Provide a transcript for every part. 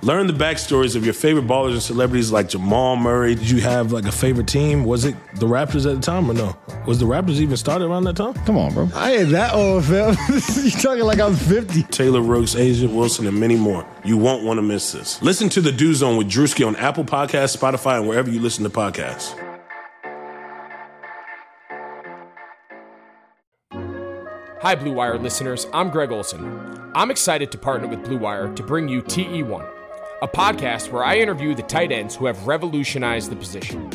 Learn the backstories of your favorite ballers and celebrities like Jamal Murray. Did you have like a favorite team? Was it the Raptors at the time or no? Was the Raptors even started around that time? Come on, bro. I ain't that old, fam. you talking like I'm 50. Taylor Rooks, A'ja Wilson, and many more. You won't want to miss this. Listen to The Dew Zone with Drewski on Apple Podcasts, Spotify, and wherever you listen to podcasts. Hi, Blue Wire listeners. I'm Greg Olsen. I'm excited to partner with Blue Wire to bring you TE1, a podcast where I interview the tight ends who have revolutionized the position.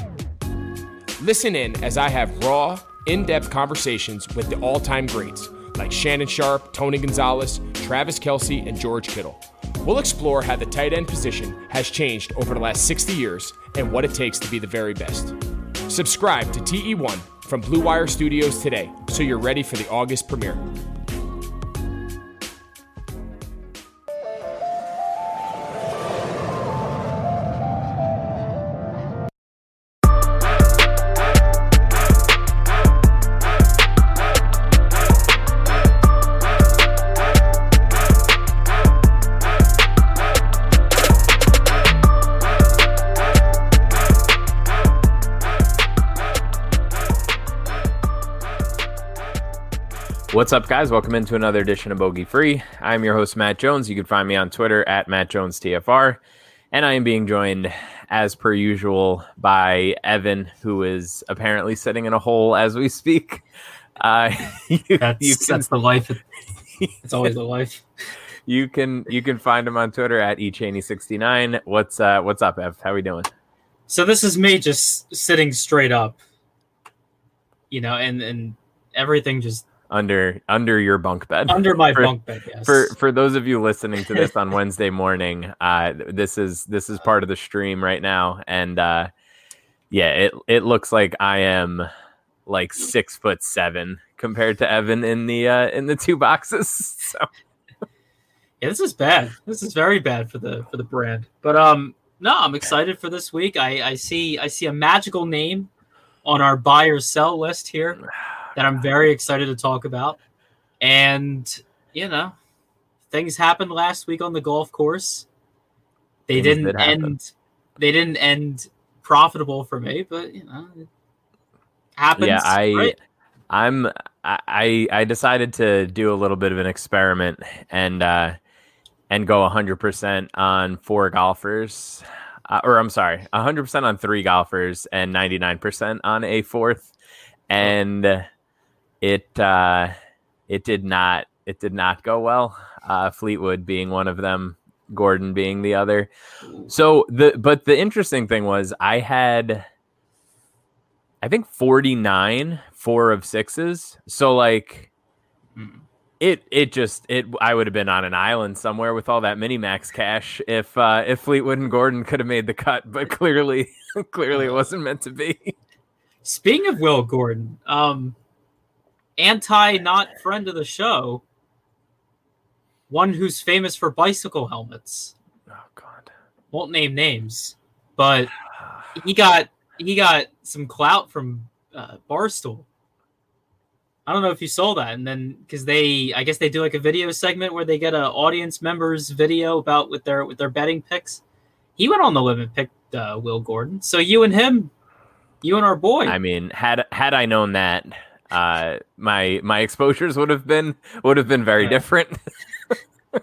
Listen in as I have raw, in depth conversations with the all time greats like Shannon Sharpe, Tony Gonzalez, Travis Kelce, and George Kittle. We'll explore how the tight end position has changed over the last 60 years and what it takes to be the very best. Subscribe to TE1 from Blue Wire Studios today so you're ready for the August premiere. What's up, guys? Welcome into another edition of Bogey Free. I'm your host, Matt Jones. You can find me on Twitter at Matt Jones TFR. And I am being joined, as per usual, by Evan, who is apparently sitting in a hole as we speak. Uh, you, that's, you can, that's the life. It's always the life. You can you can find him on Twitter at echaney69. What's uh what's up, Ev? How are we doing? So this is me just sitting straight up, you know, and and everything just under under your bunk bed. Under my for, bunk bed, yes. For for those of you listening to this on Wednesday morning, uh, this is this is part of the stream right now, and uh, yeah, it it looks like I am like six foot seven compared to Evan in the uh, in the two boxes. So yeah, this is bad. This is very bad for the for the brand. But um, no, I'm excited for this week. I I see I see a magical name on our buy or sell list here that I'm very excited to talk about. And, you know, things happened last week on the golf course. They things didn't did end they didn't end profitable for me, but you know, it happens. Yeah, I right? I'm I I decided to do a little bit of an experiment and uh and go 100% on four golfers. Uh, or I'm sorry, 100% on three golfers and 99% on a fourth. And it uh, it did not it did not go well. Uh, Fleetwood being one of them, Gordon being the other. So the but the interesting thing was I had I think 49 four of sixes. So like hmm. it it just it I would have been on an island somewhere with all that mini max cash if uh if Fleetwood and Gordon could have made the cut, but clearly clearly it wasn't meant to be. Speaking of Will Gordon, um anti not friend of the show, one who's famous for bicycle helmets. Oh God. Won't name names, but he got he got some clout from uh, Barstool. I don't know if you saw that, and then because they, I guess they do like a video segment where they get a audience members video about with their with their betting picks. He went on the limb and picked uh, Will Gordon. So you and him, you and our boy. I mean, had had I known that, uh, my my exposures would have been would have been very Yeah. different. all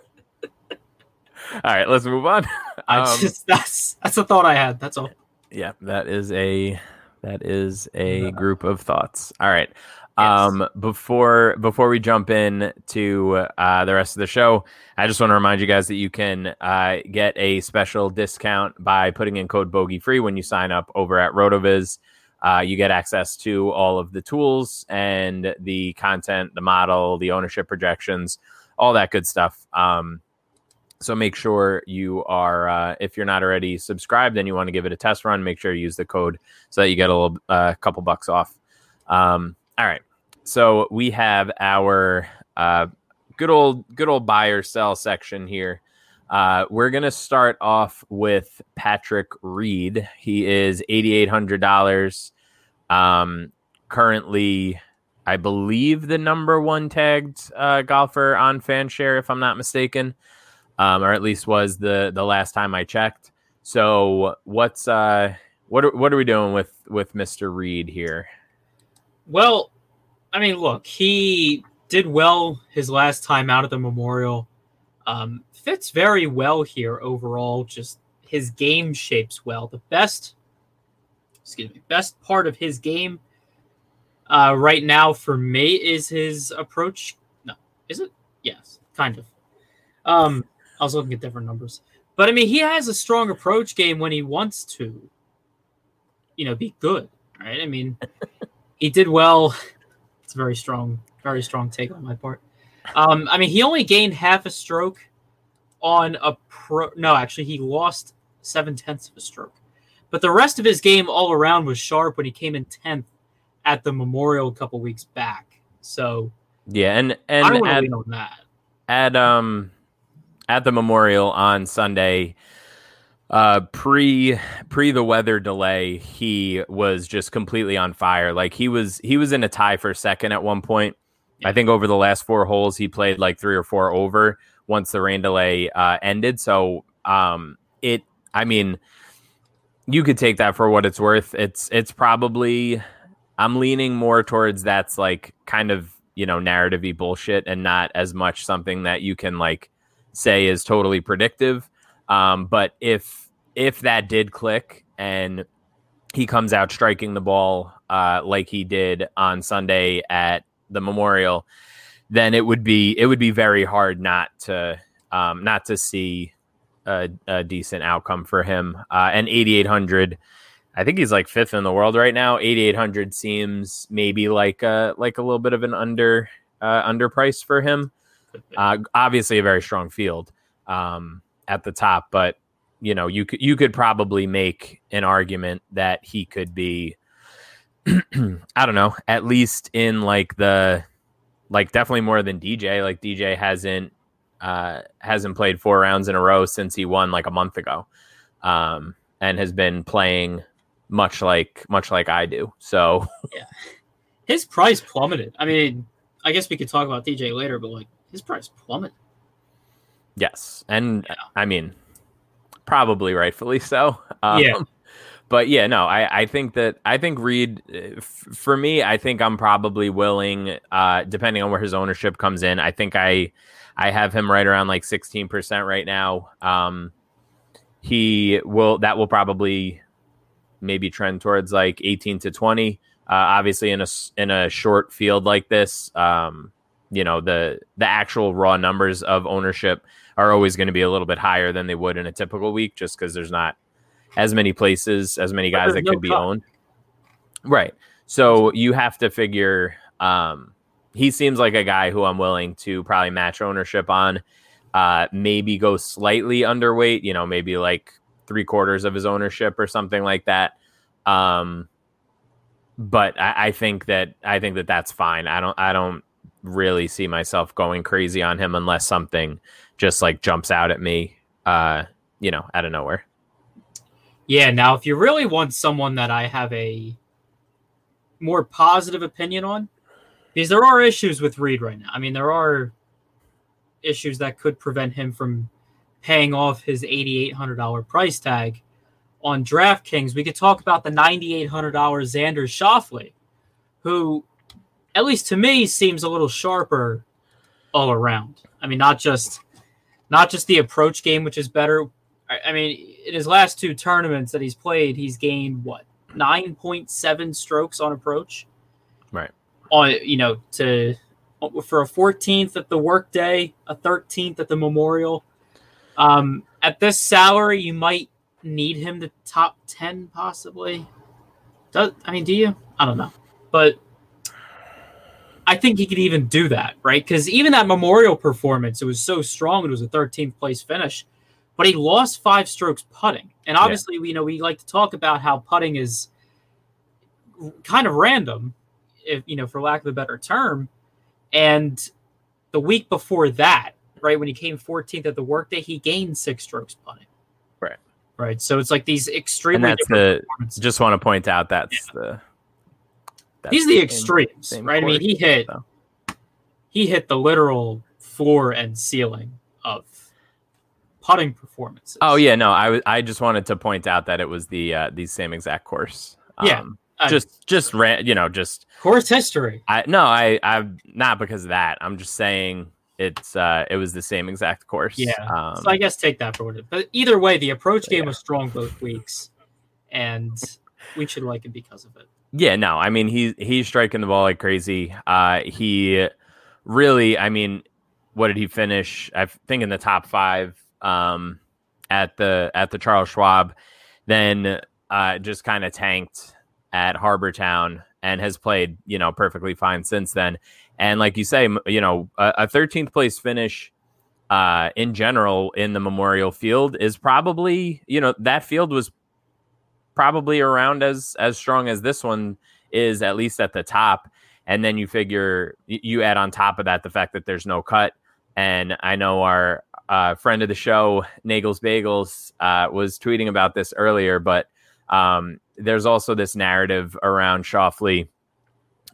right, let's move on. I Um, just that's that's a thought I had. That's all. yeah, that is a that is a group of thoughts. All right. Um, before before we jump in to uh, the rest of the show, I just want to remind you guys that you can uh, get a special discount by putting in code Bogey Free when you sign up over at Rotoviz. Uh, you get access to all of the tools and the content, the model, the ownership projections, all that good stuff. Um, so make sure you are, uh, if you're not already subscribed and you want to give it a test run, make sure you use the code so that you get a little, uh, couple bucks off. Um, all right. So we have our uh, good old, good old buy or sell section here. Uh, we're gonna start off with Patrick Reed. He is eighty eight hundred dollars. Um, currently, I believe the number one tagged uh, golfer on FanShare, if I'm not mistaken, um, or at least was the the last time I checked. So what's uh what are, what are we doing with with Mr. Reed here? Well, I mean, look, he did well his last time out at the Memorial. Um, fits very well here overall. Just his game shapes well. The best, excuse me, best part of his game uh, right now for me is his approach. No, is it? Yes, kind of. Um, I was looking at different numbers, but I mean, he has a strong approach game when he wants to. You know, be good, right? I mean, he did well. It's a very strong, very strong take on my part. Um, I mean, he only gained half a stroke on a pro. No, actually, he lost seven tenths of a stroke. But the rest of his game all around was sharp when he came in tenth at the Memorial a couple weeks back. So Yeah, and I and want at, lean on that. at um at the memorial on Sunday, uh pre pre the weather delay, he was just completely on fire. Like he was he was in a tie for second at one point. I think over the last four holes he played like three or four over once the rain delay uh ended. So um it I mean you could take that for what it's worth. It's it's probably I'm leaning more towards that's like kind of you know narrative bullshit and not as much something that you can like say is totally predictive. Um, but if if that did click and he comes out striking the ball uh, like he did on Sunday at the Memorial, then it would be it would be very hard not to um, not to see a, a decent outcome for him. Uh, and 8800, I think he's like fifth in the world right now. 8800 seems maybe like a like a little bit of an under uh, underprice for him. Uh, obviously, a very strong field um, at the top, but you know you could you could probably make an argument that he could be. I don't know, at least in like the like definitely more than DJ. Like DJ hasn't uh, hasn't played four rounds in a row since he won like a month ago, um, and has been playing much like much like I do. So yeah, His price plummeted. I mean, I guess we could talk about DJ later, but like his price plummeted. yes, and Yeah. I mean probably rightfully so. Um, Yeah. But yeah, no, I, I think that I think Reed, uh, f- for me, I think I'm probably willing, uh, depending on where his ownership comes in. I think I, I have him right around like 16% right now. Um, he will, that will probably maybe trend towards like 18 to 20. Uh, obviously in a, in a short field like this, um, you know, the, the actual raw numbers of ownership are always going to be a little bit higher than they would in a typical week, just because there's not as many places, as many guys that no could be owned. Right. So you have to figure um he seems like a guy who I'm willing to probably match ownership on. Uh maybe go slightly underweight, you know, maybe like three quarters of his ownership or something like that. Um but I, I think that I think that that's fine. I don't I don't really see myself going crazy on him unless something just like jumps out at me uh you know out of nowhere. Yeah, now if you really want someone that I have a more positive opinion on, because there are issues with Reed right now. I mean, there are issues that could prevent him from paying off his $8,800 price tag on DraftKings. We could talk about the $9,800 Xander Schauffele, who, at least to me, seems a little sharper all around. I mean, not just not just the approach game, which is better. I, mean, in his last two tournaments that he's played, he's gained what nine point seven strokes on approach. Right. On you know to for a 14th at the workday, a 13th at the memorial. Um, at this salary, you might need him to top 10 possibly. Does I mean, do you? I don't know, but I think he could even do that, right? Because even that memorial performance, it was so strong. It was a 13th place finish, but he lost five strokes putting. And obviously, yeah. we you know we like to talk about how putting is kind of random, if you know, for lack of a better term. And the week before that, right when he came 14th at the workday, he gained six strokes putting. Right. Right. So it's like these extremely. And that's the. Just want to point out that's yeah. the. That's These are the extremes, same, same right? I mean, he hit. So. He hit the literal floor and ceiling of putting performances. Oh yeah, no, I I just wanted to point out that it was the uh, the same exact course. Um, yeah, just just ran, you know, just course history. I no, I I'm not because of that. I'm just saying it's uh it was the same exact course. Yeah. Um, so I guess take that for what it. But either way, the approach game yeah. was strong both weeks, and we should like it because of it. Yeah, no, I mean he's he's striking the ball like crazy. Uh, he really, I mean, what did he finish? I think in the top five um, at the at the Charles Schwab. Then uh, just kind of tanked at Harbour Town and has played, you know, perfectly fine since then. And like you say, you know, a, 13th place finish uh, in general in the Memorial Field is probably, you know, that field was probably around as as strong as this one is, at least at the top. And then you figure you add on top of that the fact that there's no cut. And I know our uh, friend of the show, Nagels Bagels, uh, was tweeting about this earlier, but um, there's also this narrative around Schauffele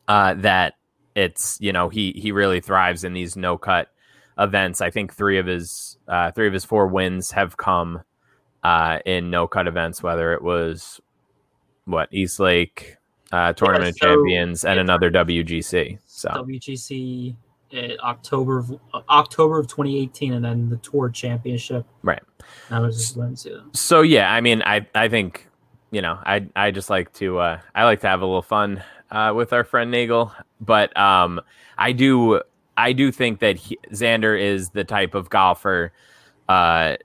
uh, that it's you know he he really thrives in these no cut events. I think three of his uh, three of his four wins have come uh, in no cut events, whether it was what East Lake uh, tournament yeah, so champions and another WGC. So WGC October of, October of 2018, and then the Tour Championship. Right. That was just Wednesday. So yeah, I mean, I I think you know, I I just like to uh, I like to have a little fun uh, with our friend Nagel, but um, I do I do think that he, Xander is the type of golfer uh,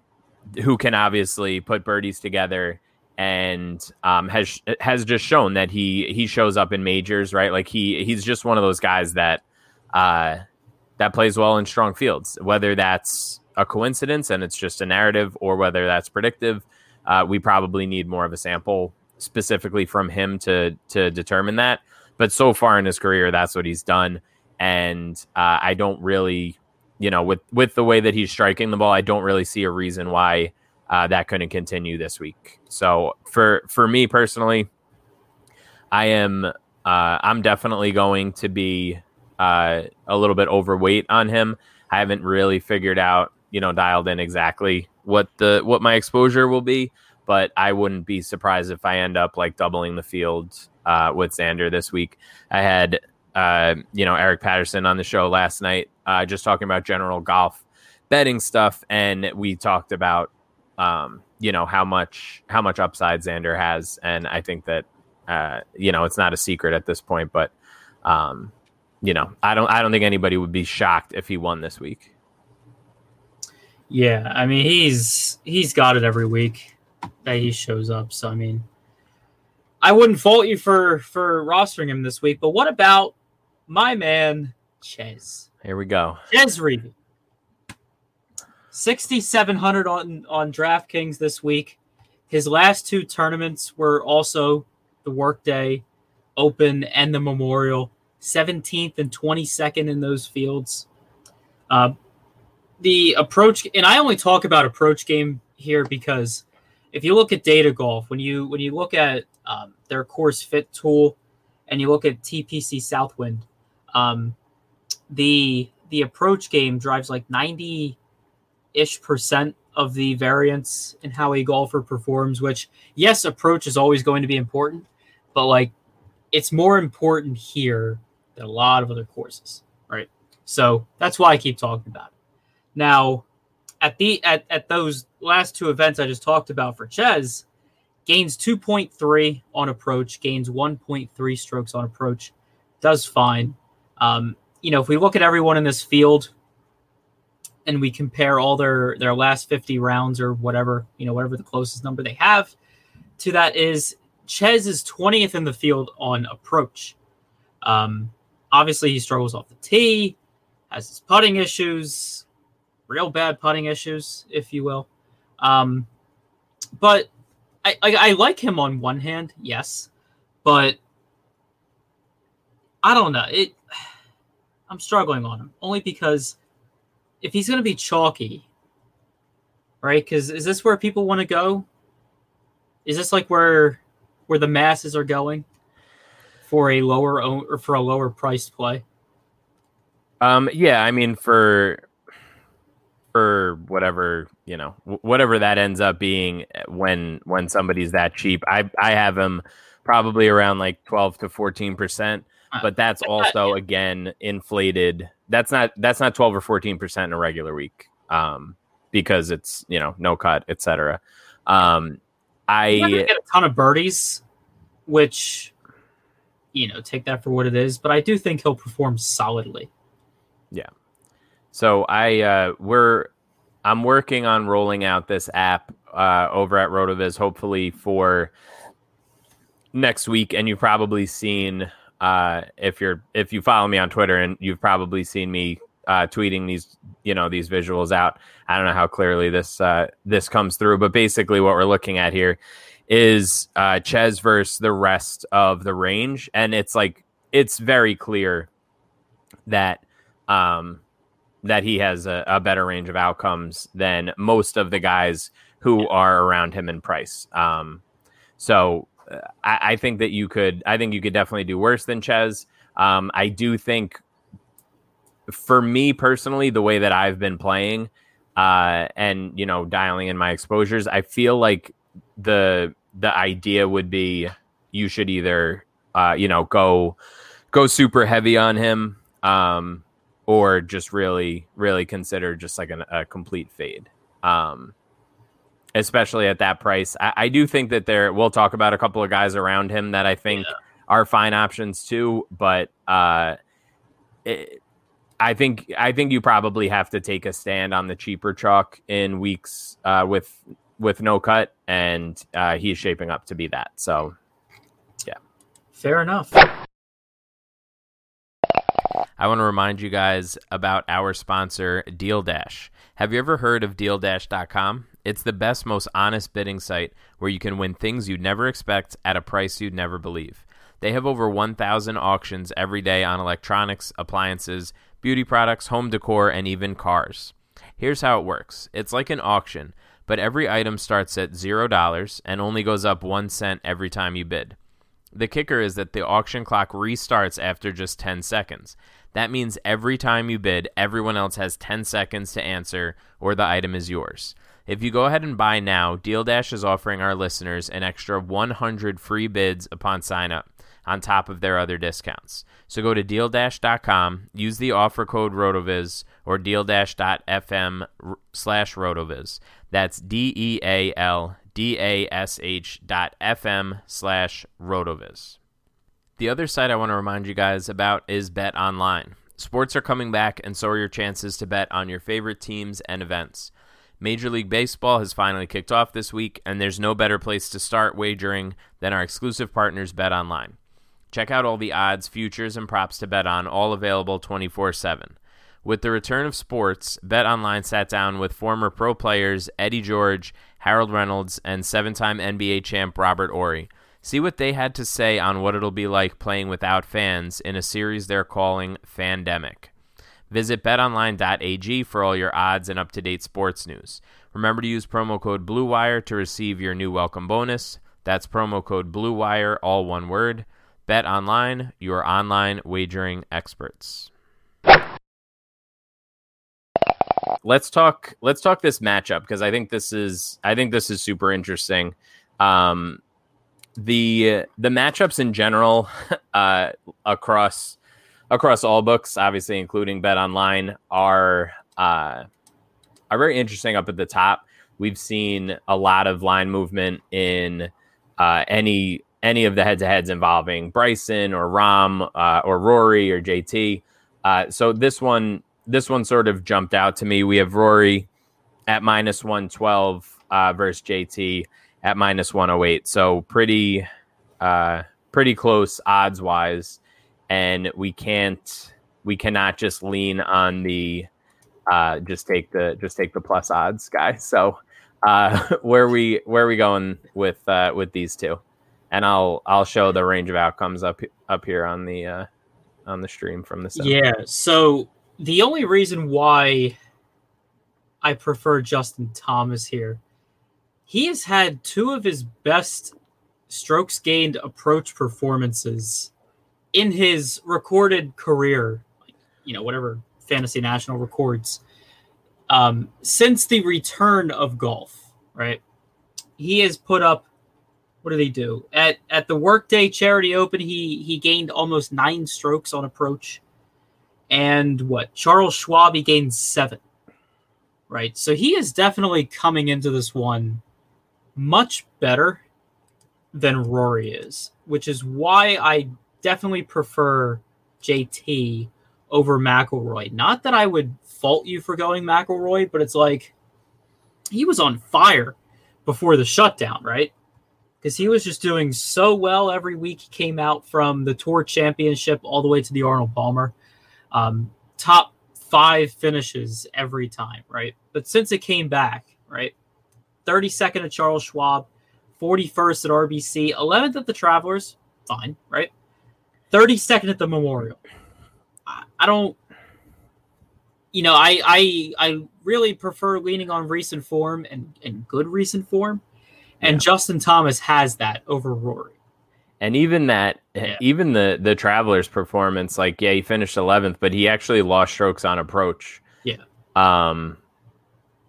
who can obviously put birdies together and um, has has just shown that he he shows up in majors, right? Like he he's just one of those guys that uh, that plays well in strong fields, whether that's a coincidence and it's just a narrative, or whether that's predictive uh, we probably need more of a sample specifically from him to to determine that. But so far in his career, that's what he's done, and uh, I don't really, you know, with with the way that he's striking the ball, I don't really see a reason why uh, that couldn't continue this week. So for for me personally, I am uh, I'm definitely going to be uh, a little bit overweight on him. I haven't really figured out, you know, dialed in exactly what the what my exposure will be, but I wouldn't be surprised if I end up like doubling the field uh, with Xander this week. I had uh, you know Eric Patterson on the show last night, uh, just talking about general golf betting stuff, and we talked about um, you know how much how much upside Xander has, and I think that uh, you know it's not a secret at this point, but um, you know I don't I don't think anybody would be shocked if he won this week. Yeah, I mean he's he's got it every week that he shows up. So I mean, I wouldn't fault you for for rostering him this week. But what about my man Chez? Here we go. Chez Reavie. 6700 on on DraftKings this week. His last two tournaments were also the Workday Open and the Memorial. 17th and 22nd in those fields. Uh, the approach, and I only talk about approach game here because if you look at data golf, when you when you look at um, their course fit tool, and you look at TPC Southwind, Um, the the approach game drives like 90 ish percent of the variance in how a golfer performs, which, yes, approach is always going to be important, but like it's more important here than a lot of other courses, right? So that's why I keep talking about it. Now, at the at, at those last two events I just talked about for Chez, gains 2.3 on approach, gains 1.3 strokes on approach, does fine. Um, you know, if we look at everyone in this field and we compare all their their last 50 rounds or whatever, you know, whatever the closest number they have to that is Chez is 20th in the field on approach. Um, obviously, he struggles off the tee, has his putting issues, real bad putting issues, if you will. Um, but I, I, I like him on one hand, yes, but I don't know. It I'm struggling on him only because if he's going to be chalky, right? Because is this where people want to go? Is this like where where the masses are going for a lower own, or for a lower priced play? Um, yeah, I mean for for whatever you know, whatever that ends up being when when somebody's that cheap. I I have him probably around like twelve to fourteen percent, but that's also again inflated. That's not that's not twelve or fourteen percent in a regular week, um, because it's you know no cut, etc. Um, I get a ton of birdies, which you know take that for what it is, but I do think he'll perform solidly. Yeah. So I uh, we're I'm working on rolling out this app uh, over at Rotoviz, hopefully for next week. And you've probably seen uh, if you're if you follow me on Twitter, and you've probably seen me uh, tweeting these you know these visuals out. I don't know how clearly this uh, this comes through, but basically what we're looking at here is uh, Chez versus the rest of the range, and it's like it's very clear that um, that he has a, a, better range of outcomes than most of the guys who are around him in price. Um, so uh, I, I, think that you could, I think you could definitely do worse than Chez. Um, I do think, for me personally, the way that I've been playing, uh, and you know, dialing in my exposures, I feel like the the idea would be you should either, uh, you know, go go super heavy on him. Um, or just really, really consider just like an, a complete fade. Um, especially at that price. I, I, do think that there, we'll talk about a couple of guys around him that I think yeah. are fine options too, but uh, it, I think I think you probably have to take a stand on the cheaper chalk in weeks uh, with with no cut, and uh, he's shaping up to be that. So, yeah, fair enough. I want to remind you guys about our sponsor, Deal Dash. Have you ever heard of DealDash.com? It's the best, most honest bidding site where you can win things you'd never expect at a price you'd never believe. They have over 1,000 auctions every day on electronics, appliances, beauty products, home decor, and even cars. Here's how it works it's like an auction, but every item starts at $0 and only goes up 1 cent every time you bid. The kicker is that the auction clock restarts after just 10 seconds. That means every time you bid, everyone else has 10 seconds to answer, or the item is yours. If you go ahead and buy now, Deal Dash is offering our listeners an extra 100 free bids upon sign up, on top of their other discounts. So go to dealdash.com, use the offer code RotoViz or dealdash.fm slash RotoViz. That's D E A L D A S H dot FM slash RotoViz. The other site I want to remind you guys about is Bet Online. Sports are coming back, and so are your chances to bet on your favorite teams and events. Major League Baseball has finally kicked off this week, and there's no better place to start wagering than our exclusive partners, Bet Online. Check out all the odds, futures, and props to bet on, all available 24 7. With the return of sports, Bet Online sat down with former pro players Eddie George, Harold Reynolds, and seven time NBA champ Robert Horry See what they had to say on what it'll be like playing without fans in a series they're calling Fandemic. Visit betonline.ag for all your odds and up to date sports news. Remember to use promo code BLUEWIRE to receive your new welcome bonus. That's promo code BLUEWIRE, all one word. Bet Online, your online wagering experts. Let's talk. Let's talk this matchup because I think this is. I think this is super interesting. Um, the the matchups in general uh, across across all books, obviously including Bet Online, are uh, are very interesting. Up at the top, we've seen a lot of line movement in uh, any any of the head to heads involving Bryson or Rahm uh, or Rory or JT. Uh, so this one this one sort of jumped out to me. We have Rory at minus one twelve uh, versus JT at minus one oh eight. So pretty uh, pretty close odds wise, and we can't we cannot just lean on the uh, just take the just take the plus odds guy. So uh, where we where are we going with uh, with these two? And I'll I'll show the range of outcomes up up here on the uh, on the stream from the. Yeah. So the only reason why I prefer Justin Thomas here, he has had two of his best strokes gained approach performances in his recorded career. You know, whatever Fantasy National records um, since the return of golf. Right, he has put up. What did he do at at the Workday Charity Open? He he gained almost nine strokes on approach, and what Charles Schwab he gained seven. Right, so he is definitely coming into this one much better than Rory is, which is why I definitely prefer JT over McIlroy. Not that I would fault you for going McIlroy, but it's like he was on fire before the shutdown, right? Because he was just doing so well every week. He came out from the Tour Championship all the way to the Arnold Palmer, um, top five finishes every time, right? But since it came back, right, 32nd at Charles Schwab, 41st at RBC, 11th at the Travelers, fine, right? 32nd at the Memorial. I, I don't you know, I I I really prefer leaning on recent form and, and good recent form. And yeah. Justin Thomas has that over Rory. And even that yeah. even the the travelers performance, like yeah, he finished eleventh, but he actually lost strokes on approach. Yeah. Um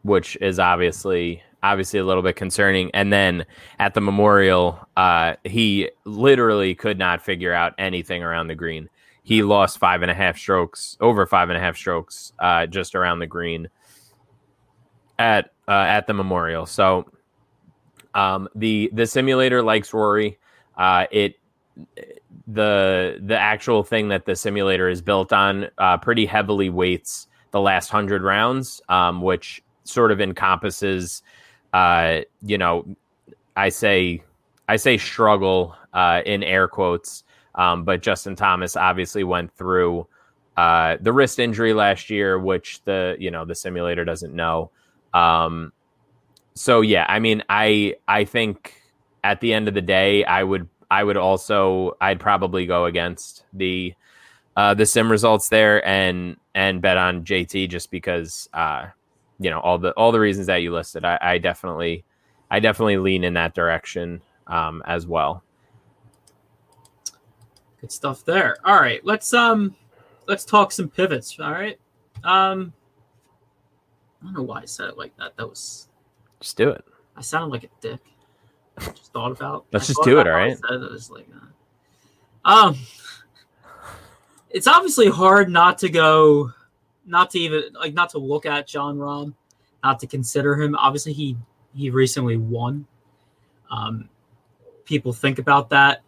which is obviously obviously a little bit concerning. And then at the memorial, uh, he literally could not figure out anything around the green he lost five and a half strokes, over five and a half strokes, uh, just around the green at uh, at the Memorial. So um, the the simulator likes Rory. Uh, it the the actual thing that the simulator is built on uh, pretty heavily weights the last hundred rounds, um, which sort of encompasses, uh, you know, I say I say struggle uh, in air quotes um, but Justin Thomas obviously went through uh, the wrist injury last year, which the you know the simulator doesn't know. Um, so yeah, I mean, I I think at the end of the day, I would I would also I'd probably go against the uh, the sim results there and and bet on JT just because uh, you know all the all the reasons that you listed. I, I definitely I definitely lean in that direction um, as well. Good stuff there. All right, let's um let's talk some pivots. All right. Um I don't know why I said it like that. That was just do it. I sounded like a dick. I just thought about Let's just do it, all right? I it like uh, um it's obviously hard not to go not to even like not to look at Jon Rahm, not to consider him. Obviously he he recently won. Um people think about that.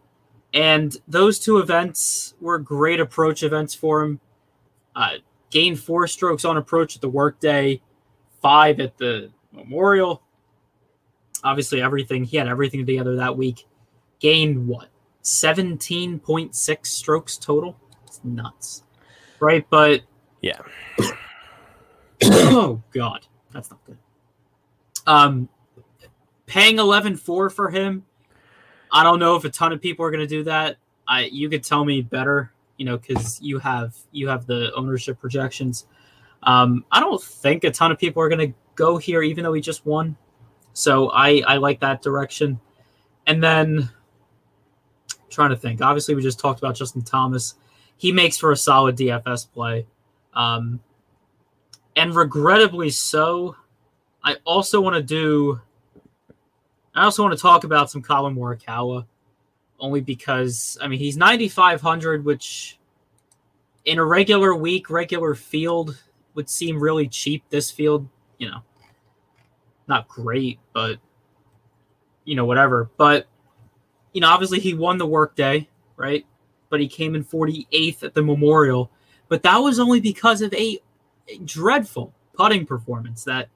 And those two events were great approach events for him. Uh, gained four strokes on approach at the workday, five at the memorial. Obviously, everything he had everything together that week. Gained what? 17.6 strokes total? It's nuts. Right? But yeah. oh god, that's not good. Um paying 11-4 for him I don't know if a ton of people are going to do that. I you could tell me better, you know, because you have you have the ownership projections. Um, I don't think a ton of people are going to go here, even though he just won. So I I like that direction. And then trying to think. Obviously, we just talked about Justin Thomas. He makes for a solid DFS play. Um, and regrettably so, I also want to do. I also want to talk about some Collin Morikawa, only because I mean he's 9,500, which in a regular week, regular field would seem really cheap. This field, you know, not great, but you know whatever. But you know, obviously he won the workday, right? But he came in 48th at the Memorial. But that was only because of a, dreadful putting performance that,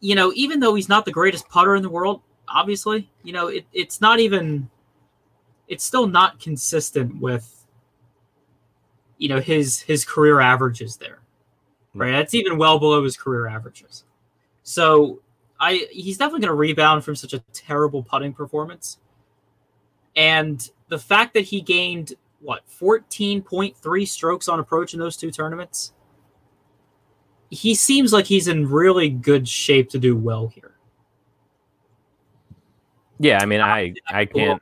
you know, even though he's not the greatest putter in the world, obviously, you know, it, it's not even, it's still not consistent with, you know, his his career averages there, right? Mm-hmm. That's even well below his career averages. So I he's definitely going to rebound from such a terrible putting performance. And the fact that he gained what 14.3 strokes on approach in those two tournaments, he seems like he's in really good shape to do well here. Yeah, I mean, I I can't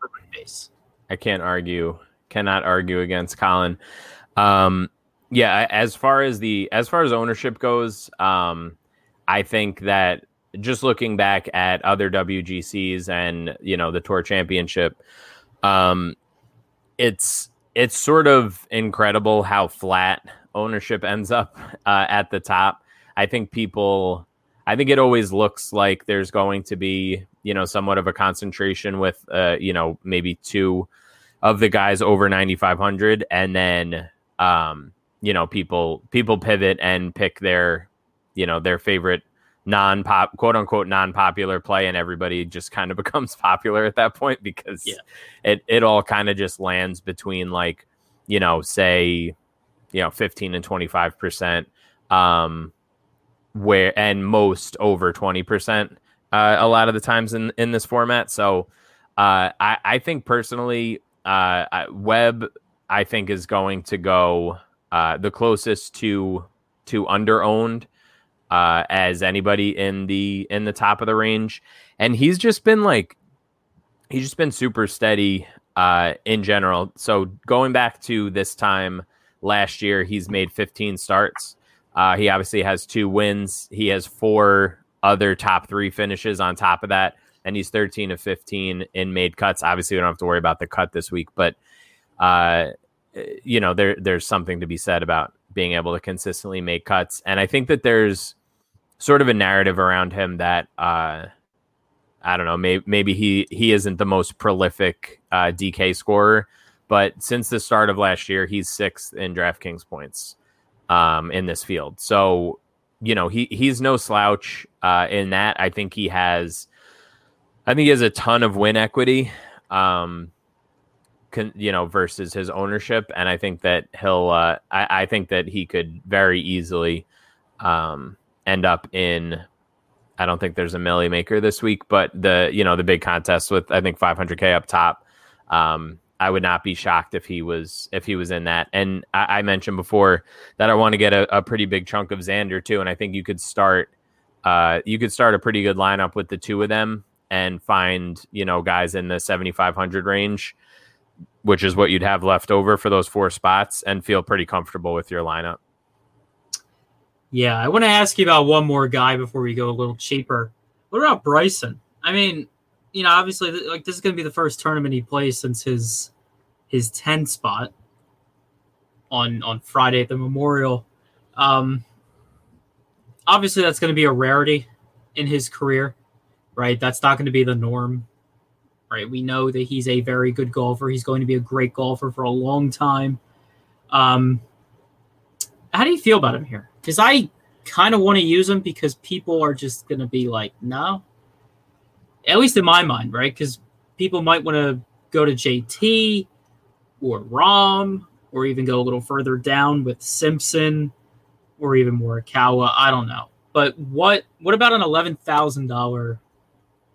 I can't argue, cannot argue against Collin. Um, yeah, as far as the as far as ownership goes, um, I think that just looking back at other WGCs and you know the Tour Championship, um, it's it's sort of incredible how flat ownership ends up uh, at the top. I think people, I think it always looks like there's going to be you know somewhat of a concentration with uh, you know maybe two of the guys over 9500 and then um you know people people pivot and pick their you know their favorite non-pop quote unquote non-popular play and everybody just kind of becomes popular at that point because Yeah. it it all kind of just lands between like you know say you know 15 and 25 percent um where and most over 20 percent uh, a lot of the times in in this format so uh i i think personally uh I- Webb i think is going to go uh the closest to to under owned uh, as anybody in the in the top of the range, and he's just been like he's just been super steady uh, in general. So going back to this time last year, he's made 15 starts. Uh, he obviously has two wins. He has four other top three finishes on top of that, and he's 13 of 15 in made cuts. Obviously, we don't have to worry about the cut this week, but uh, you know there there's something to be said about being able to consistently make cuts, and I think that there's sort of a narrative around him that uh, I don't know, maybe maybe he he isn't the most prolific uh, DK scorer, but since the start of last year, he's sixth in DraftKings points um, in this field. So you know he he's no slouch uh, in that. I think he has, I think he has a ton of win equity. Um, con, you know, versus his ownership, and I think that he'll. Uh, I, I think that he could very easily um, end up in I don't think there's a milli maker this week, but the you know the big contest with I think 500k up top. Um, I would not be shocked if he was if he was in that. And I, I mentioned before that I want to get a, a pretty big chunk of Xander too, and I think you could start uh, you could start a pretty good lineup with the two of them and find you know guys in the 7500 range, which is what you'd have left over for those four spots, and feel pretty comfortable with your lineup. Yeah, I want to ask you about one more guy before we go a little cheaper. What about Bryson? I mean, you know, obviously, like this is going to be the first tournament he plays since his his 10 spot on on Friday at the Memorial. Um, obviously, that's going to be a rarity in his career, right? That's not going to be the norm, right? We know that he's a very good golfer. He's going to be a great golfer for a long time. Um, how do you feel about him here? Because I kind of want to use them because people are just going to be like, no. At least in my mind, right? Because people might want to go to JT or Rahm or even go a little further down with Simpson or even Morikawa. I don't know. But what what about an eleven thousand dollar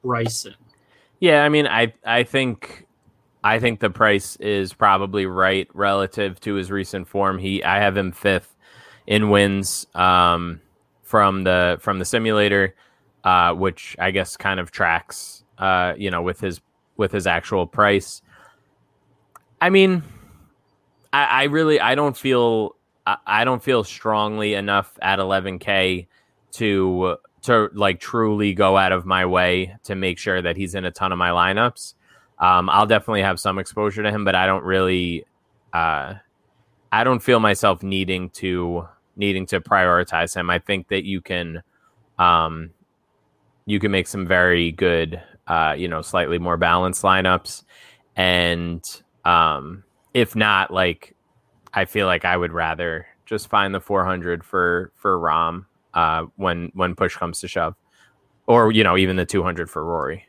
Bryson? Yeah, I mean, I I think I think the price is probably right relative to his recent form. He I have him fifth in wins um, from the from the simulator, uh, which I guess kind of tracks uh, you know with his with his actual price. I mean, I, I really I don't feel I, I don't feel strongly enough at 11k to to like truly go out of my way to make sure that he's in a ton of my lineups. Um, I'll definitely have some exposure to him, but I don't really, uh, I don't feel myself needing to needing to prioritize him. I think that you can, um, you can make some very good, uh, you know, slightly more balanced lineups, and um, if not, like, I feel like I would rather just find the 400 for for Rahm uh, when when push comes to shove, or you know, even the 200 for Rory.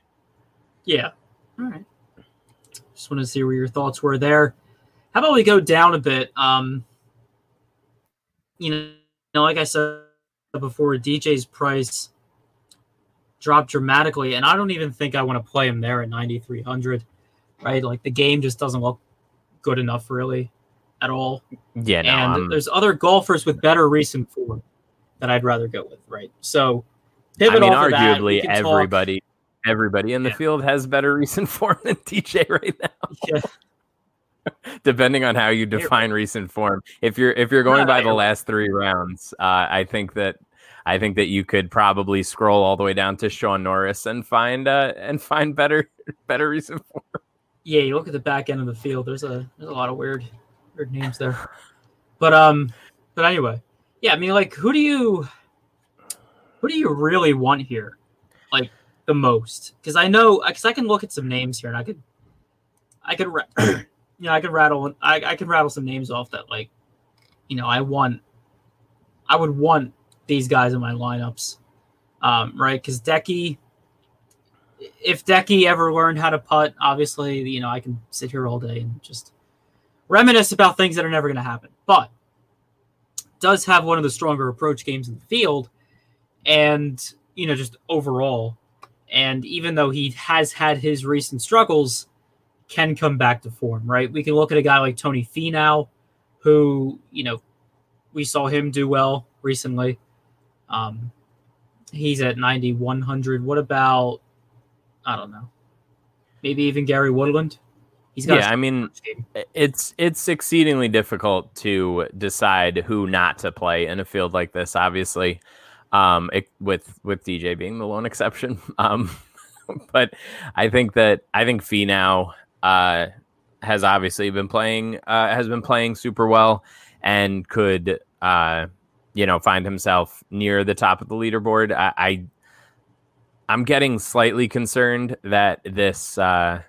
Yeah. All right. Just want to see where your thoughts were there. How about we go down a bit? Um, you know, like I said before, DJ's price dropped dramatically, and I don't even think I want to play him there at 9,300. Right, like the game just doesn't look good enough, really, at all. Yeah, no, and I'm- there's other golfers with better recent form that I'd rather go with. Right, so I mean, of that, arguably talk- everybody everybody in the Yeah. field has better recent form than DJ right now. Yeah. Depending on how you define recent form, if you're if you're going by the last three rounds, uh, I think that I think that you could probably scroll all the way down to Shaun Norris and find uh, and find better better recent form. yeah, you look at the back end of the field. There's a there's a lot of weird weird names there. But um, but anyway, yeah. I mean, like, who do you who do you really want here, like the most? Because I know, because I can look at some names here, and I could, I could, ra- you know, I could rattle, I I could rattle some names off that, like, you know, I want, I would want these guys in my lineups, um, right? Because Decky if Decky ever learned how to putt, obviously, you know, I can sit here all day and just reminisce about things that are never going to happen. But does have one of the stronger approach games in the field, and you know, just overall. And even though he has had his recent struggles, can come back to form. Right? We can look at a guy like Tony Finau, who you know we saw him do well recently. Um, he's at ninety one hundred. What about I don't know. Maybe even Gary Woodland. He's got. Yeah, I mean, it's it's exceedingly difficult to decide who not to play in a field like this. Obviously, um, it, with with DJ being the lone exception. Um, but I think that I think Finau uh, has obviously been playing uh, has been playing super well and could uh, you know find himself near the top of the leaderboard. I, I I'm getting slightly concerned that this. Uh,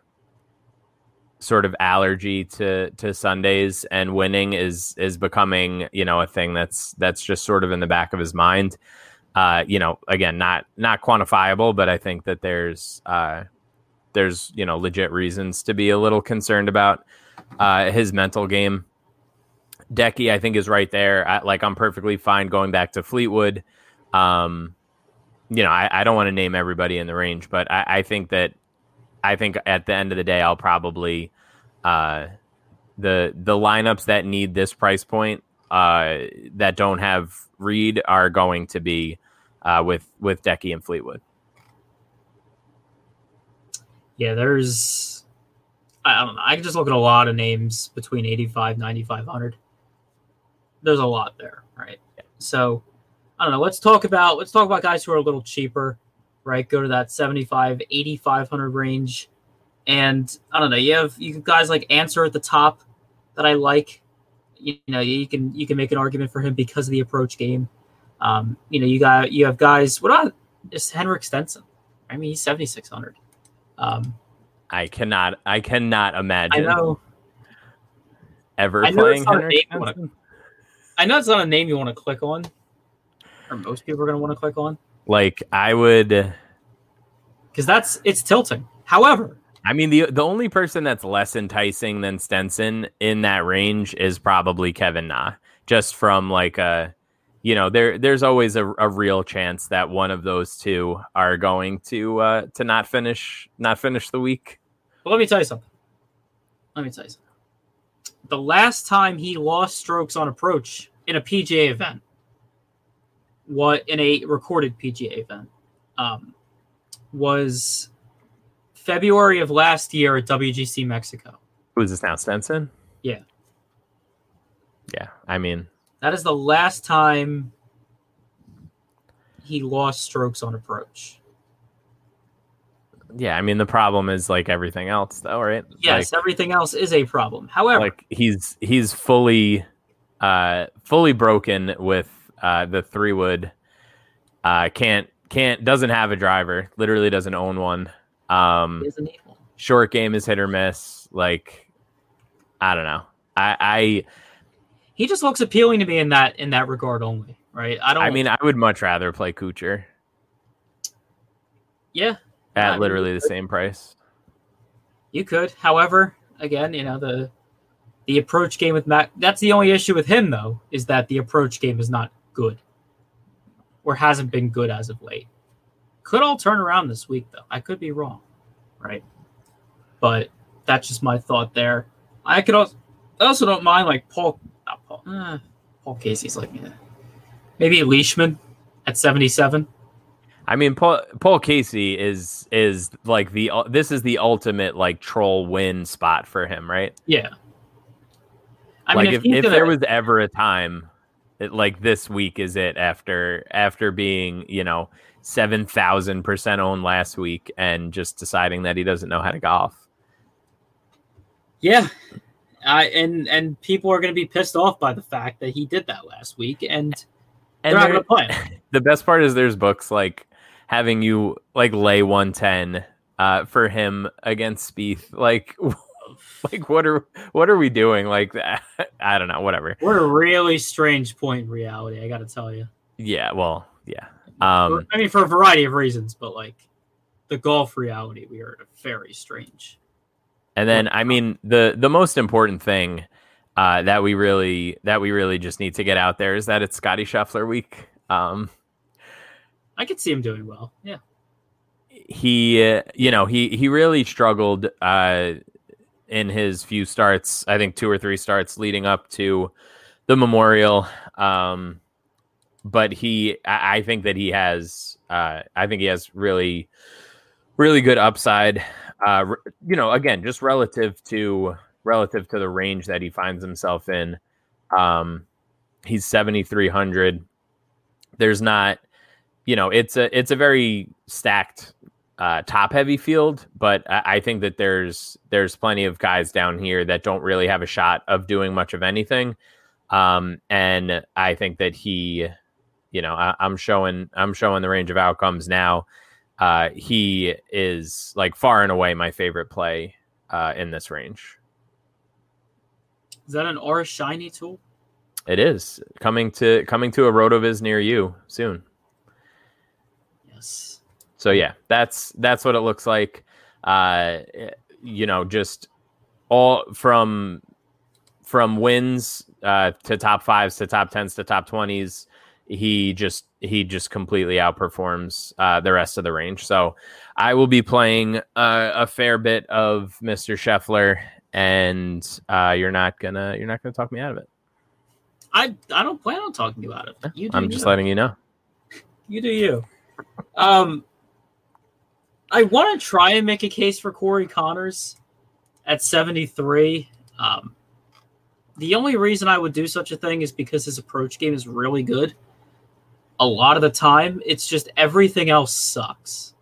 sort of allergy to to Sundays and winning is is becoming you know a thing that's that's just sort of in the back of his mind. Uh, you know, again, not not quantifiable, but I think that there's uh, there's you know legit reasons to be a little concerned about uh, his mental game. Decky, I think, is right there. I, like I'm perfectly fine going back to Fleetwood. Um, you know, I, I don't want to name everybody in the range, but I, I think that I think at the end of the day, I'll probably uh, the the lineups that need this price point uh, that don't have Reed are going to be uh, with with Decky and Fleetwood. Yeah, there's. I don't know. I can just look at a lot of names between 85, 9,500. There's a lot there, right? So, I don't know. Let's talk about let's talk about guys who are a little cheaper, right? Go to that 75, 8,500 range, and I don't know. You have you guys like Ancer at the top that I like. You, know, you can you can make an argument for him because of the approach game. Um, you know, you got you have guys. What about is Henrik Stenson? I mean, he's 7,600. Um, I cannot I cannot I imagine know. ever I know playing it's not a Henrik name you wanna- Stenson. I know it's not a name you want to click on, or most people are going to want to click on, Like I would. because that's it's tilting. However, I mean, the the only person that's less enticing than Stenson in that range is probably Kevin Na. Just from like a, you know, there there's always a, a real chance that one of those two are going to uh, to not finish not finish the week. but let me tell you something. Let me tell you something. The last time he lost strokes on approach in a PGA event, what in a recorded PGA event, um, was February of last year at WGC Mexico. Who is this now? Stenson? Yeah. Yeah. I mean, That is the last time he lost strokes on approach. yeah. I mean, the problem is like everything else, though, right? Yes, everything else is a problem. However, like he's he's fully uh fully broken with uh the three wood uh can't can't doesn't have a driver literally doesn't own one um he isn't able. short game is hit or miss like i don't know i i He just looks appealing to me in that in that regard only, right? I don't. i mean i would much rather play Kuchar yeah, at I literally you the same price You could. However, again, you know, the the approach game with Mac that's the only issue with him though, is that the approach game is not good. Or hasn't been good as of late. Could all turn around this week though. I could be wrong. Right. But that's just my thought there. I could also I also don't mind like Paul Paul uh, Paul Casey's like eh. maybe Leishman at 77. i mean paul paul casey is is like the this is the ultimate like troll win spot for him right Yeah. I like mean, if, if gonna- there was ever a time it, like this week is it after after being you know 7000% owned last week and just deciding that he doesn't know how to golf Yeah. I and and people are going to be pissed off by the fact that he did that last week, and they're and not going to play. him. the best part is there's books like having you like lay 110 uh for him against Spieth like like what are what are we doing like i don't know whatever We're a really strange point in reality. I got to tell you. yeah well yeah um I mean, for a variety of reasons, but like the golf reality, we are very strange. And then I mean the the most important thing uh, that we really that we really just need to get out there is that it's Scottie Scheffler week. Um, I could see him doing well. Yeah. he uh, you know he he really struggled uh, in his few starts. I think two or three starts leading up to the Memorial. Um, but he I, I think that he has uh, I think he has really really good upside. Uh, you know, again, just relative to relative to the range that he finds himself in. Um, he's seventy three hundred. There's not, you know, it's a it's a very stacked uh, top heavy field, but I, I think that there's there's plenty of guys down here that don't really have a shot of doing much of anything. Um, and I think that he, you know, I, I'm showing I'm showing the range of outcomes now uh, he is like far and away my favorite play uh, in this range. Is that an R shiny tool? It is coming to coming to a rotoviz near you soon. Yes. So yeah, that's that's what it looks like. Uh, you know, just all from from wins uh, to top fives to top tens to top twenties. He just he just completely outperforms uh, the rest of the range. So I will be playing uh, a fair bit of Mr. Scheffler, and uh, you're not gonna you're not gonna talk me out of it. I I don't plan on talking you out of it. You do I'm just you. letting you know. You do you. Um, I want to try and make a case for Corey Conners at 73. Um, the only reason I would do such a thing is because his approach game is really good. A lot of the time, it's just everything else sucks.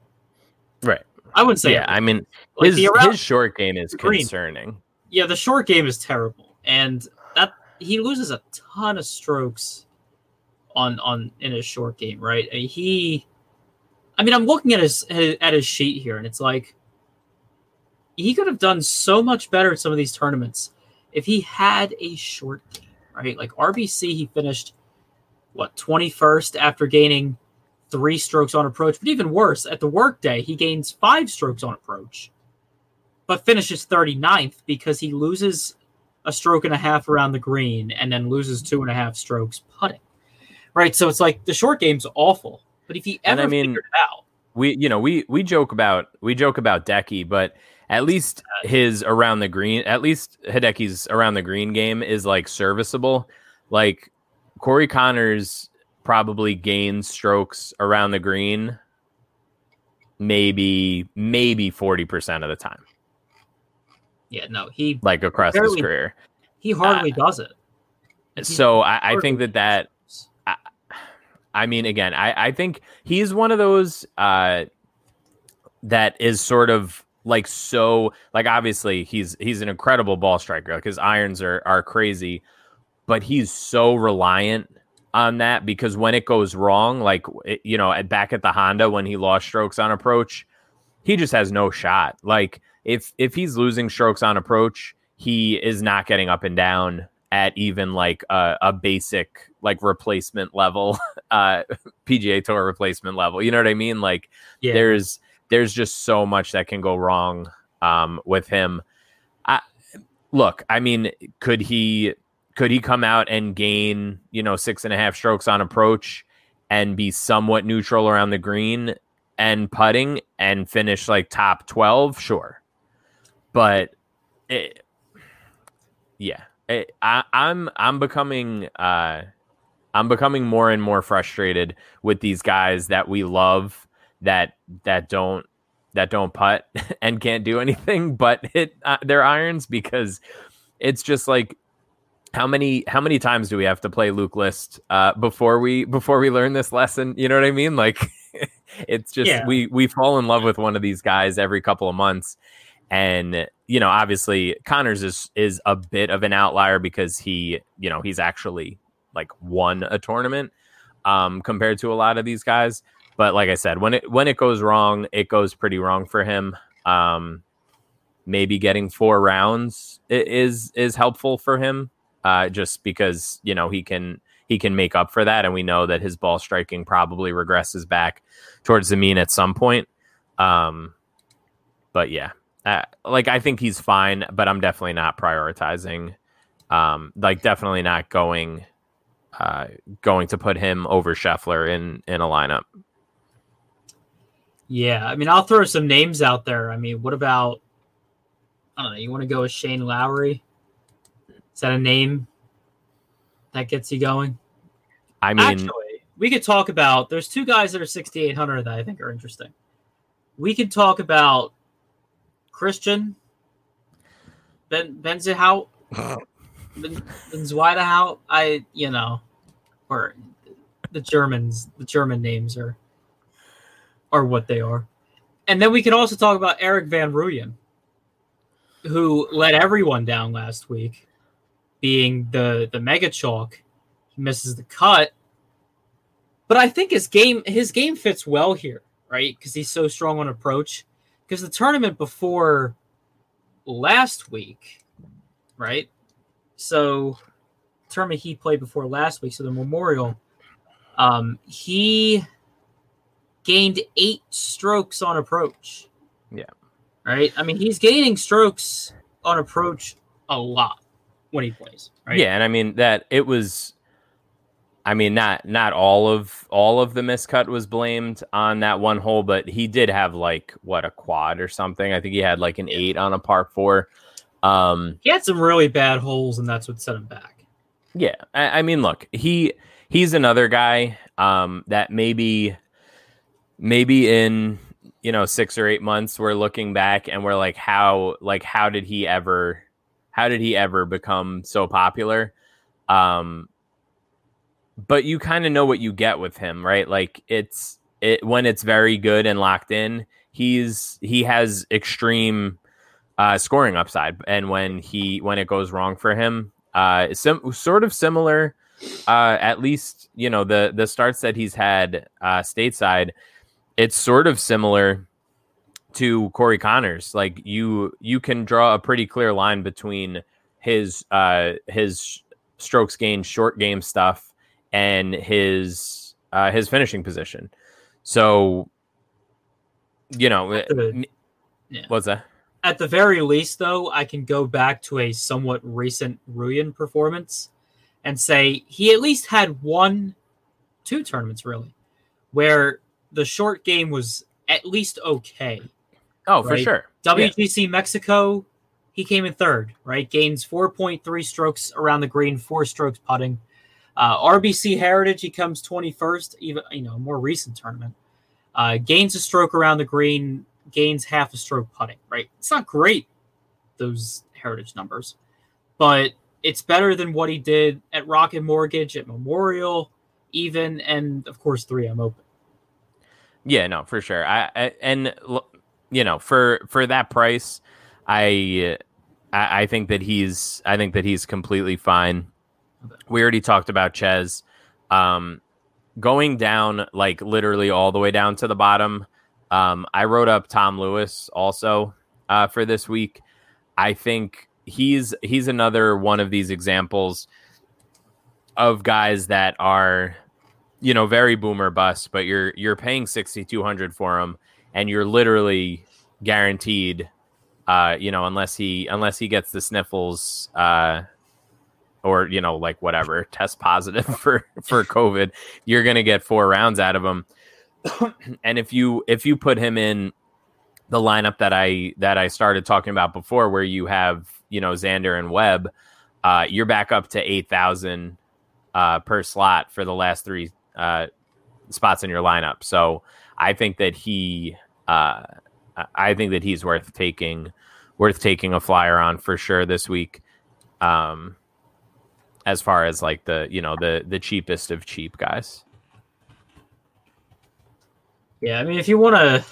Right. I wouldn't say Yeah, I mean Like, his his short game is Green. concerning. yeah, the short game is terrible, and that he loses a ton of strokes on on in his short game. Right? I mean, he, I mean, I'm looking at his at his sheet here, and it's like he could have done so much better at some of these tournaments if he had a short game. Right? Like RBC, he finished what 21st after gaining three strokes on approach, but even worse, at the workday, he gains five strokes on approach but finishes 39th because he loses a stroke and a half around the green and then loses two and a half strokes putting. Right. So it's like the short game's awful. But if he ever And I mean- figured it out, we you know we we joke about we joke about Decky, but at least his around the green, at least Hideki's around the green game is like serviceable. Like Corey Conners probably gains strokes around the green, maybe maybe forty percent of the time. Yeah, no, he like across his career. he hardly Uh, does it. He So I, I think that that does. I mean, again, I, I think he's one of those uh, that is sort of like so like obviously he's he's an incredible ball striker. Like his irons are are crazy, but he's so reliant on that because when it goes wrong, like you know, at back at the Honda when he lost strokes on approach, he just has no shot. Like if if he's losing strokes on approach, he is not getting up and down at even like a, a basic like replacement level uh PGA Tour replacement level. You know what I mean? Like Yeah. there's there's just so much that can go wrong um with him. I look, I mean, could he could he come out and gain, you know, six and a half strokes on approach and be somewhat neutral around the green and putting and finish like top 12? Sure. But it, yeah, it, I, I'm I'm becoming uh, I'm becoming more and more frustrated with these guys that we love that that don't that don't putt and can't do anything but hit uh, their irons because it's just like how many how many times do we have to play Luke List uh, before we before we learn this lesson? You know what I mean? Like it's just Yeah. we we fall in love with one of these guys every couple of months, and you know obviously Conners is is a bit of an outlier because he you know he's actually like won a tournament um, compared to a lot of these guys. But like I said, when it when it goes wrong, it goes pretty wrong for him. Um, maybe getting four rounds is is helpful for him, uh, just because you know he can he can make up for that, and we know that his ball striking probably regresses back towards the mean at some point. Um, but yeah, uh, like I think he's fine, but I'm definitely not prioritizing. Um, like definitely not going uh, going to put him over Scheffler in in a lineup. Yeah, I mean, I'll throw some names out there. I mean, what about? I don't know. You want to go with Shane Lowry? Is that a name that gets you going? I mean, Actually, we could talk about. There's two guys that are 6,800 that I think are interesting. We could talk about Christian Ben Benzihout, Ben Benzweidhout. I you know, or the Germans. The German names are are what they are. And then we can also talk about Erik Van Rooyen, who let everyone down last week, being the the mega chalk. He misses the cut, but I think his game his game fits well here, right? Because he's so strong on approach. Because the tournament before last week, right? So tournament he played before last week, so the Memorial, um, he gained eight strokes on approach. Yeah. Right. I mean, he's gaining strokes on approach a lot when he plays. Right. Yeah, and I mean that it was I mean not not all of all of the miscut was blamed on that one hole, but he did have like what a quad or something. I think he had like an 8 on a par 4. Um He had some really bad holes, and that's what set him back. yeah, I, I mean look, he he's another guy um that maybe maybe in you know 6 or 8 months we're looking back and we're like how like how did he ever how did he ever become so popular? Um but you kind of know what you get with him, right? Like it's it when it's very good and locked in, he's he has extreme uh scoring upside and when he when it goes wrong for him, uh sim- sort of similar uh at least, you know, the the starts that he's had uh stateside, it's sort of similar to Corey Conners. Like you you can draw a pretty clear line between his uh his strokes gained short game stuff and his uh his finishing position. So you know, it- Yeah. what's that? At the very least, though, I can go back to a somewhat recent Rooyen performance and say he at least had one, two tournaments really, where the short game was at least okay. Oh, for Right. sure. Yeah. WGC Mexico, he came in third, right? Gains 4.3 strokes around the green, four strokes putting. Uh, RBC Heritage, he comes 21st, even you know, more recent tournament. Uh, gains a stroke around the green, gains half a stroke putting, right? It's not great those heritage numbers, but it's better than what he did at Rocket Mortgage, at Memorial, even, and of course 3M Open. Yeah, no, for sure. I, I and you know, for for that price, I I, think that he's I think that he's completely fine. We already talked about Chez. Um, going down like literally all the way down to the bottom. Um, I wrote up Tom Lewis also uh, for this week. I think he's he's another one of these examples of guys that are you know very boomer bust, but you're you're paying sixty two hundred for him, and you're literally guaranteed. Uh, you know, unless he unless he gets the sniffles, uh, or you know like whatever test positive for for covid you're going to get four rounds out of him and if you if you put him in the lineup that i that i started talking about before where you have you know xander and webb uh, you're back up to 8000 uh, per slot for the last three uh, spots in your lineup so i think that he uh, i think that he's worth taking worth taking a flyer on for sure this week um, as far as like the you know the the cheapest of cheap guys. Yeah, I mean, if you want to,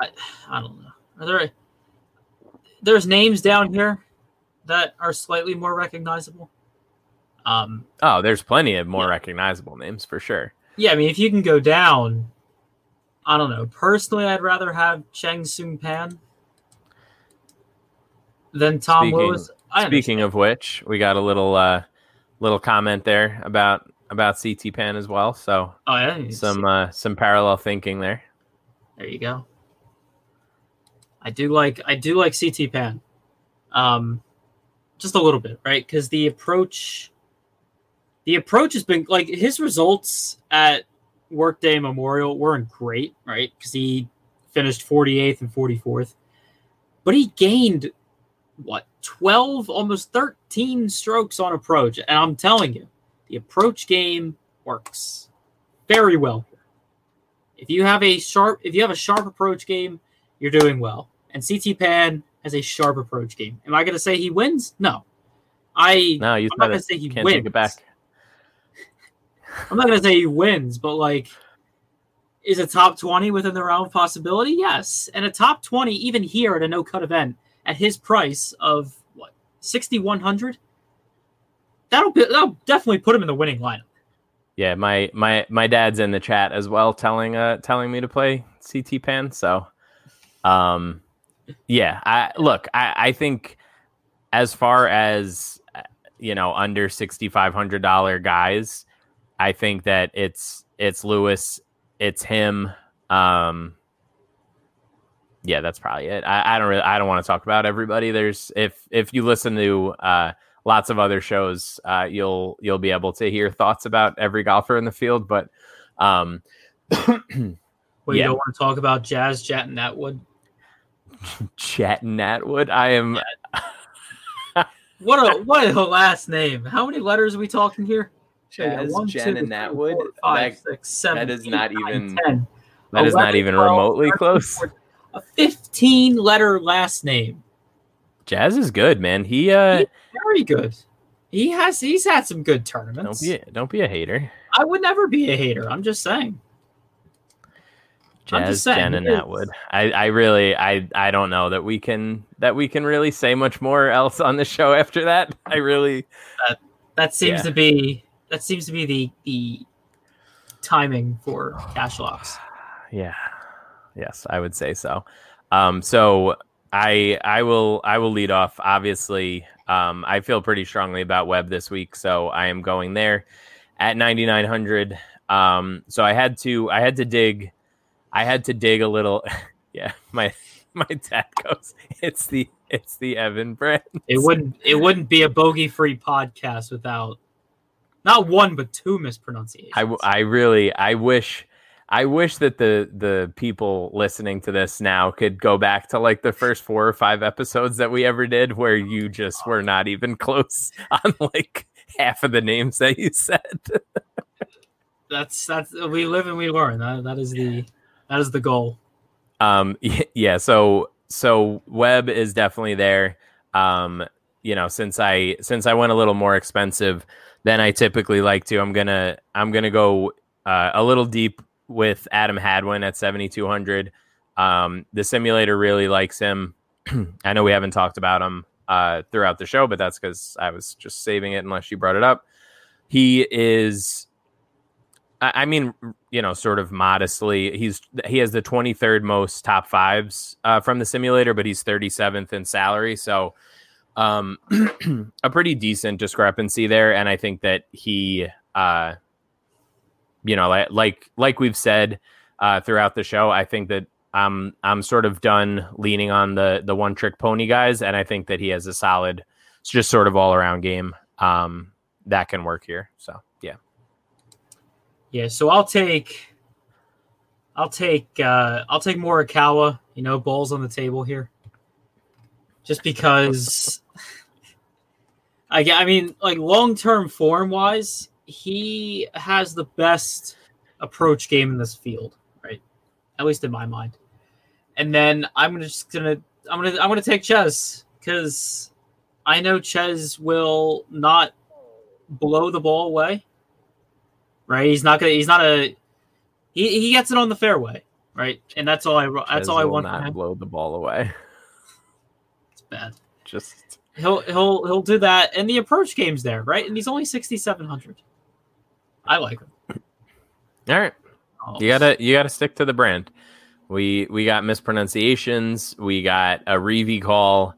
I, I don't know. Are there there's names down here that are slightly more recognizable? Um, oh, there's plenty of more yeah. recognizable names for sure. Yeah, I mean, if you can go down, I don't know. Personally, I'd rather have Cheng-tsung Pan than Tom Speaking, Lewis. Speaking of which, we got a little uh, little comment there about about CT Pan as well. So oh yeah, some uh, some parallel thinking there. There you go. I do like I do like CT Pan, um, just a little bit, right? Because the approach, the approach has been like his results at Workday Memorial weren't great, right? Because he finished 48th and 44th, but he gained what 12 almost 13 strokes on approach. And i'm telling you the approach game works very well if you have a sharp if you have a sharp approach game you're doing well. And ct pan has a sharp approach game. Am i going to say he wins? No. I no you i'm not going to say he Can't wins take it back i'm not to say he wins but like is a top 20 within the realm of possibility yes and a top 20 even here at a no cut event at his price of what sixty one hundred. That'll be, that'll definitely put him in the winning lineup. Yeah, my my my dad's in the chat as well, telling uh telling me to play CT Pan. So, um, yeah, I look, I I think as far as you know under sixty five hundred dollar guys, I think that it's it's Lewis, it's him. Um, yeah, that's probably it. I, I don't really, I don't want to talk about everybody. There's if if you listen to uh, lots of other shows, uh, you'll you'll be able to hear thoughts about every golfer in the field. But um, well, you yeah. don't want to talk about Jazz Janewattananond. Chatting Atwood. I am. what a what a last name! How many letters are we talking here? Jazz, One, Jen, two, and Atwood. Four, five, that, six, seven, that is eight, not nine, even. 10, that 11, is not even 12, remotely 13, close. 14, a 15 letter last name. Jazz is good, man. He uh very good. He has he's had some good tournaments. Don't be a, don't be a hater. I would never be a hater. I'm just saying. Jazz, saying, Jen, and Atwood. I, I really, I, I don't know that we can that we can really say much more else on the show after that. I really, that, that seems yeah. to be that seems to be the the timing for cash locks. Yeah, Yes, I would say so. Um, so I I will I will lead off. Obviously, um, I feel pretty strongly about Webb this week, so I am going there at 9900. Um, so I had to I had to dig I had to dig a little. yeah, my my dad goes. It's the it's the Evan brand. It wouldn't it wouldn't be a bogey free podcast without not one but two mispronunciations. I I really I wish I wish that the the people listening to this now could go back to like the first four or five episodes that we ever did where you just were not even close on like half of the names that you said. that's that's we live and we learn. That that is the that is the goal. Um yeah, so so Webb is definitely there. Um, you know, since I since I went a little more expensive than I typically like to, I'm gonna I'm gonna go uh, a little deep with Adam Hadwin at 7,200. Um, the simulator really likes him. I know we haven't talked about him uh, throughout the show, but that's because I was just saving it unless you brought it up. He is I mean, you know, sort of modestly, he's he has the 23rd most top fives uh, from the simulator, but he's 37th in salary, so um, a pretty decent discrepancy there. And I think that he, uh, you know, like like we've said uh, throughout the show, I think that I'm I'm sort of done leaning on the the one trick pony guys, and I think that he has a solid, just sort of all around game um, that can work here. So yeah. Yeah, so I'll take I'll take uh I'll take Morikawa, you know, balls on the table here. Just because I I mean, like long-term form wise, he has the best approach game in this field, right? At least in my mind. And then I'm just gonna I'm gonna I'm gonna take Chez because I know Chez will not blow the ball away right? He's not gonna. He's not a. He, he gets it on the fairway, right? And that's all I. That's Chez all I will want. Not blow the ball away. It's bad. Just He'll he'll he'll do that, and the approach game's there, right? And he's only sixty seven hundred. I like him. all right. Oh, You gotta you gotta stick to the brand. We we got mispronunciations. We got a Reeve call.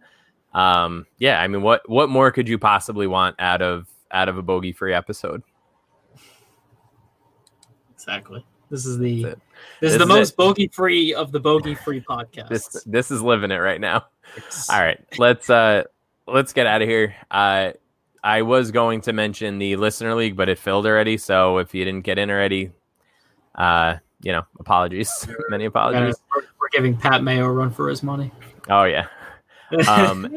Um, yeah, I mean, what what more could you possibly want out of out of a bogey free episode? exactly. This is the This, is the most bogey free of the bogey free podcast. This this is living it right now. All right, let's uh let's get out of here. Uh, I was going to mention the listener league, but it filled already. So if you didn't get in already, uh, you know, apologies, many apologies. we're- we're giving Pat Mayo a run for his money. Oh yeah. Um,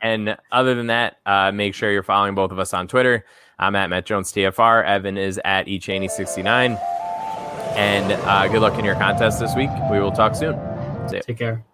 and other than that, uh, make sure you're following both of us on Twitter. I'm at Matt Jones TFR. Evan is at eChaney69. And uh, good luck in your contest this week. We will talk soon. Take care.